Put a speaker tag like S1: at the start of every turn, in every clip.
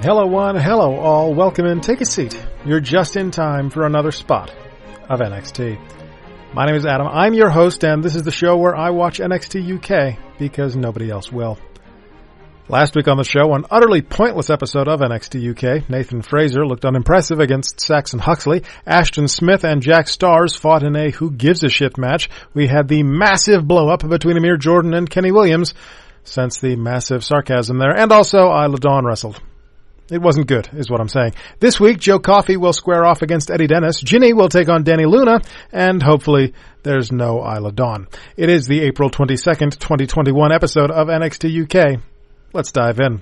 S1: Hello, one, hello, all. Welcome in. Take a seat. You're just in time for another spot of NXT. My name is Adam. I'm your host, and this is the show where I watch NXT UK because nobody else will. Last week on the show, an utterly pointless episode of NXT UK, Nathan Frazer looked unimpressive against Saxon Huxley. Ashton Smith and Jack Starz fought in a who gives a shit match. We had the massive blow up between Amir Jordan and Kenny Williams. Sense the massive sarcasm there. And also, Isla Dawn wrestled. It wasn't good, is what I'm saying. This week, Joe Coffey will square off against Eddie Dennis. Jinny will take on Dani Luna, and hopefully there's no Isla Dawn. It is the April 22nd, 2021 episode of NXT UK. Let's dive in.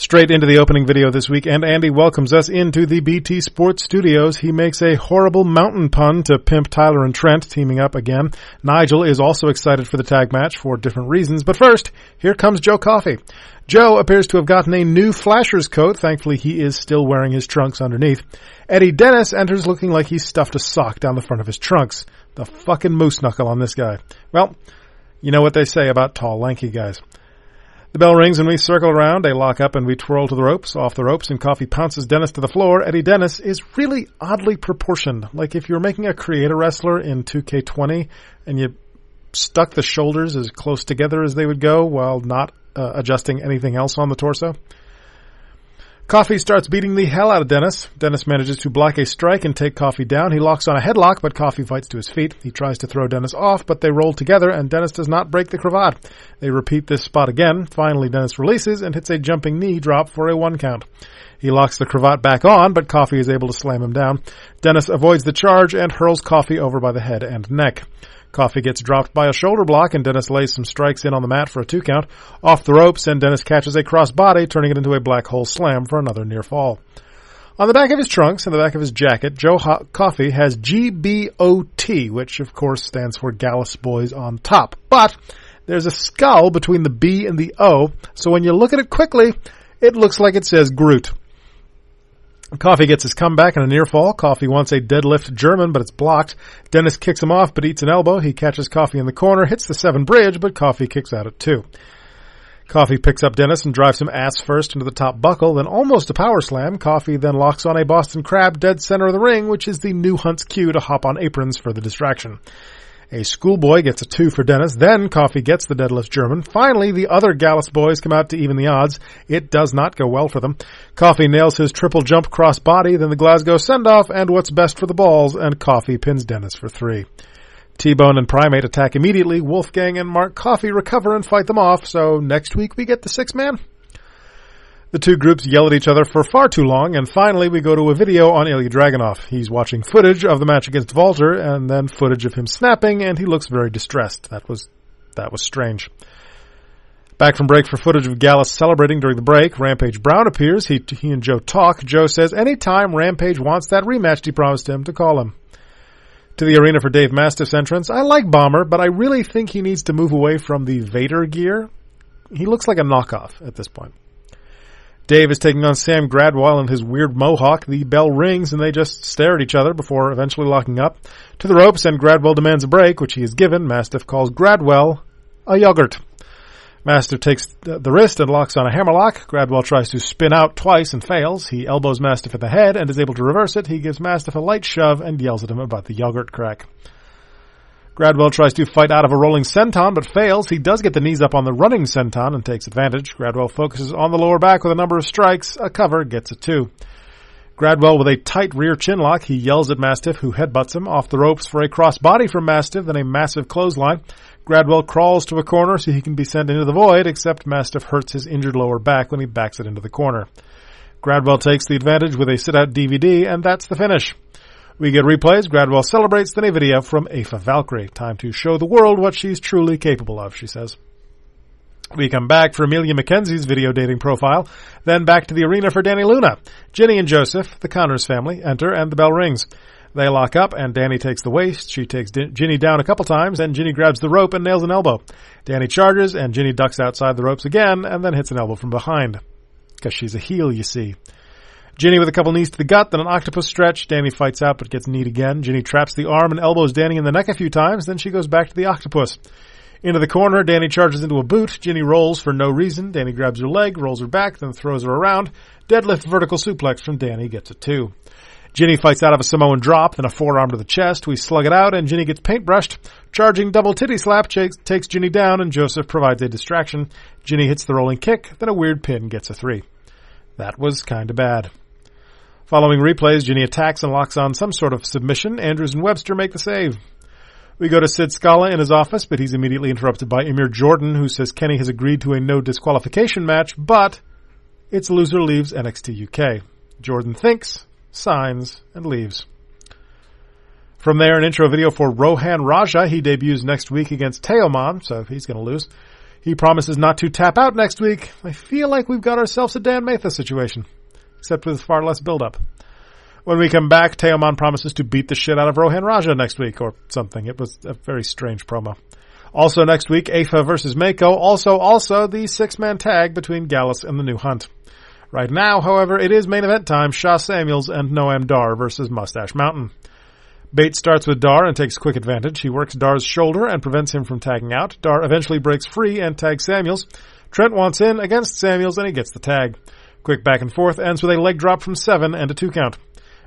S1: Straight into the opening video this week, and Andy welcomes us into the BT Sports Studios. He makes a horrible mountain pun to pimp Tyler and Trent teaming up again. Nigel is also excited for the tag match for different reasons, but first, here comes Joe Coffey. Joe appears to have gotten a new Flasher's coat. Thankfully, he is still wearing his trunks underneath. Eddie Dennis enters looking like he stuffed a sock down the front of his trunks. The fucking moose knuckle on this guy. Well, you know what they say about tall, lanky guys. The bell rings and we circle around. They lock up and we twirl to the ropes, off the ropes, and Coffey pounces Dennis to the floor. Eddie Dennis is really oddly proportioned. Like if you're making a creator wrestler in 2K20 and you stuck the shoulders as close together as they would go while not uh, adjusting anything else on the torso. Coffey starts beating the hell out of Dennis. Dennis manages to block a strike and take Coffey down. He locks on a headlock, but Coffey fights to his feet. He tries to throw Dennis off, but they roll together and Dennis does not break the cravat. They repeat this spot again. Finally, Dennis releases and hits a jumping knee drop for a one count. He locks the cravat back on, but Coffey is able to slam him down. Dennis avoids the charge and hurls Coffey over by the head and neck. Coffey gets dropped by a shoulder block and Dennis lays some strikes in on the mat for a two count. Off the ropes and Dennis catches a cross body, turning it into a black hole slam for another near fall. On the back of his trunks and the back of his jacket, Joe Ho- Coffey has GBOT, which of course stands for Gallus Boys on top. But there's a skull between the B and the O, so when you look at it quickly, it looks like it says Groot. Coffey gets his comeback in a near fall. Coffey wants a deadlift German, but it's blocked. Dennis kicks him off, but eats an elbow. He catches Coffey in the corner, hits the seven bridge, but Coffey kicks out at two. Coffey picks up Dennis and drives him ass first into the top buckle, then almost a power slam. Coffey then locks on a Boston Crab dead center of the ring, which is the new Hunt's cue to hop on aprons for the distraction. A schoolboy gets a two for Dennis. Then Coffey gets the deadlift German. Finally, the other Gallus boys come out to even the odds. It does not go well for them. Coffey nails his triple jump cross body, then the Glasgow send off, and what's best for the balls, and Coffey pins Dennis for three. T-Bone and Primate attack immediately. Wolfgang and Mark Coffey recover and fight them off, so next week we get the six man. The two groups yell at each other for far too long, and finally we go to a video on Ilja Dragunov. He's watching footage of the match against Walter, and then footage of him snapping, and he looks very distressed. That was, that was strange. Back from break for footage of Gallus celebrating during the break, Rampage Brown appears. He, he and Joe talk. Joe says anytime Rampage wants that rematch, he promised him to call him. To the arena for Dave Mastiff's entrance. I like Bomber, but I really think he needs to move away from the Vader gear. He looks like a knockoff at this point. Dave is taking on Sam Gradwell and his weird mohawk. The bell rings and they just stare at each other before eventually locking up. To the ropes and Gradwell demands a break, which he is given. Mastiff calls Gradwell a yogurt. Mastiff takes the wrist and locks on a hammerlock. Gradwell tries to spin out twice and fails. He elbows Mastiff in the head and is able to reverse it. He gives Mastiff a light shove and yells at him about the yogurt crack. Gradwell tries to fight out of a rolling senton, but fails. He does get the knees up on the running senton and takes advantage. Gradwell focuses on the lower back with a number of strikes. A cover gets a two. Gradwell with a tight rear chin lock. He yells at Mastiff, who headbutts him off the ropes for a cross body from Mastiff, then a massive clothesline. Gradwell crawls to a corner so he can be sent into the void, except Mastiff hurts his injured lower back when he backs it into the corner. Gradwell takes the advantage with a sit-out DVD, and that's the finish. We get replays. Gradwell celebrates, the a video from Aoife Valkyrie. Time to show the world what she's truly capable of, she says. We come back for Emilia McKenzie's video dating profile, then back to the arena for Dani Luna. Jinny and Joseph, the Conners family, enter and the bell rings. They lock up and Danny takes the waist. She takes Jinny down a couple times and Jinny grabs the rope and nails an elbow. Danny charges and Jinny ducks outside the ropes again and then hits an elbow from behind. Cause she's a heel, you see. Jinny with a couple knees to the gut, then an octopus stretch. Danny fights out but gets kneed again. Jinny traps the arm and elbows Danny in the neck a few times, then she goes back to the octopus. Into the corner, Danny charges into a boot. Jinny rolls for no reason. Danny grabs her leg, rolls her back, then throws her around. Deadlift vertical suplex from Danny gets a two. Jinny fights out of a Samoan drop, then a forearm to the chest. We slug it out, and Jinny gets paintbrushed. Charging double titty slap ch- takes Jinny down, and Joseph provides a distraction. Jinny hits the rolling kick, then a weird pin gets a three. That was kinda bad. Following replays, Jinny attacks and locks on some sort of submission. Andrews and Webster make the save. We go to Sid Scala in his office, but he's immediately interrupted by Amir Jordan, who says Kenny has agreed to a no disqualification match, but its loser leaves NXT UK. Jordan thinks, signs, and leaves. From there, an intro video for Rohan Raja. He debuts next week against Teoman, so he's going to lose. He promises not to tap out next week. I feel like we've got ourselves a Dan Matha situation, except with far less build-up. When we come back, Teoman promises to beat the shit out of Rohan Raja next week, or something. It was a very strange promo. Also next week, Afa versus Mako. Also, also the six-man tag between Gallus and the New Hunt. Right now, however, it is main event time. Sha Samuels and Noam Dar versus Mustache Mountain. Bates starts with Dar and takes quick advantage. He works Dar's shoulder and prevents him from tagging out. Dar eventually breaks free and tags Samuels. Trent wants in against Samuels and he gets the tag. Quick back and forth ends with a leg drop from seven and a two count.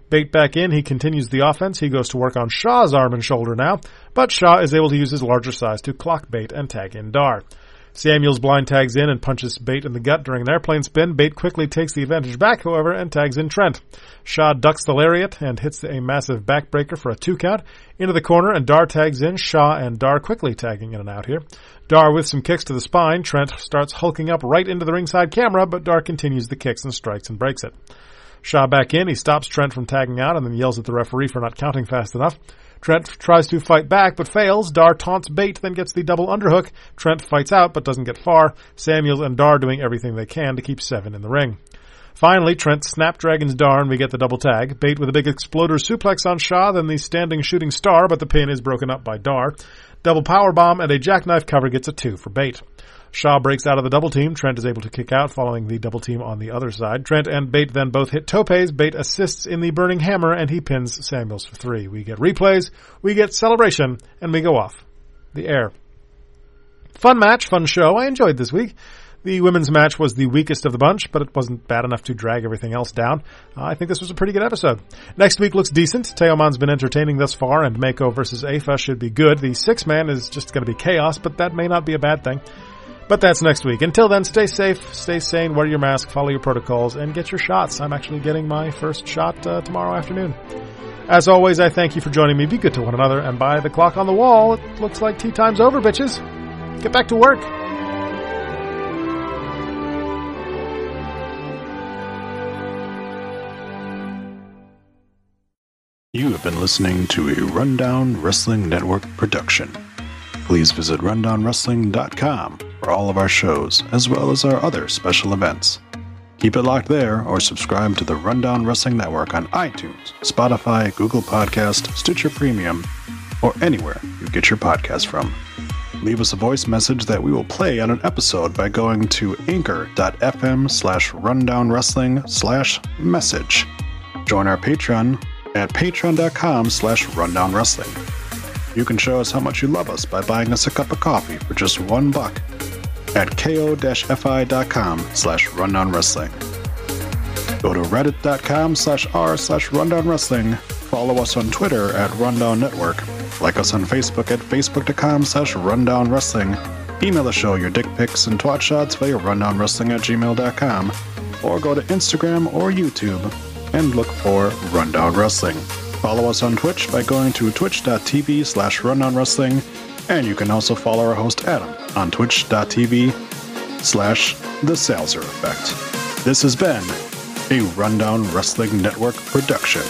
S1: Bate back in, he continues the offense. He goes to work on Sha's arm and shoulder now, but Sha is able to use his larger size to clock Bate and tag in Dar. Samuels blind tags in and punches Bate in the gut during an airplane spin. Bate quickly takes the advantage back, however, and tags in Trent. Sha ducks the lariat and hits a massive backbreaker for a two count. Into the corner and Dar tags in. Sha and Dar quickly tagging in and out here. Dar with some kicks to the spine. Trent starts hulking up right into the ringside camera, but Dar continues the kicks and strikes and breaks it. Sha back in. He stops Trent from tagging out and then yells at the referee for not counting fast enough. Trent tries to fight back but fails. Dar taunts Bate, then gets the double underhook. Trent fights out but doesn't get far. Samuels and Dar doing everything they can to keep seven in the ring. Finally, Trent snapdragons Dar and we get the double tag. Bate with a big exploder suplex on Sha, then the standing shooting star, but the pin is broken up by Dar. Double power bomb and a jackknife cover gets a two for Bate. Sha breaks out of the double team. Trent is able to kick out following the double team on the other side. Trent and Bate then both hit topes. Bate assists in the burning hammer and he pins Samuels for three. We get replays, we get celebration, and we go off the air. Fun match, fun show. I enjoyed this week. The women's match was the weakest of the bunch, but it wasn't bad enough to drag everything else down. Uh, I think this was a pretty good episode. Next week looks decent. Teoman's been entertaining thus far, and Mako versus Afa should be good. The six man is just going to be chaos, but that may not be a bad thing. But that's next week. Until then, stay safe, stay sane, wear your mask, follow your protocols, and get your shots. I'm actually getting my first shot uh, tomorrow afternoon. As always, I thank you for joining me. Be good to one another, and by the clock on the wall, it looks like tea time's over, bitches. Get back to work.
S2: You have been listening to a Rundown Wrestling Network production. Please visit rundownwrestling.com for all of our shows, as well as our other special events. Keep it locked there or subscribe to the Rundown Wrestling Network on iTunes, Spotify, Google Podcast, Stitcher Premium, or anywhere you get your podcast from. Leave us a voice message that we will play on an episode by going to anchor.fm slash rundownwrestling slash message. Join our Patreon at patreon.com slash rundownwrestling. You can show us how much you love us by buying us a cup of coffee for just one buck at ko-fi.com slash rundownwrestling. Go to reddit.com slash r slash rundownwrestling. Follow us on Twitter at Rundown Network. Like us on Facebook at facebook.com slash rundownwrestling. Email the show your dick pics and twat shots via rundownwrestling at gmail.com. Or go to Instagram or YouTube and look for Rundown Wrestling. Follow us on Twitch by going to twitch.tv slash rundown wrestling, and you can also follow our host Adam on twitch.tv slash the Salzer Effect. This has been a Rundown Wrestling Network production.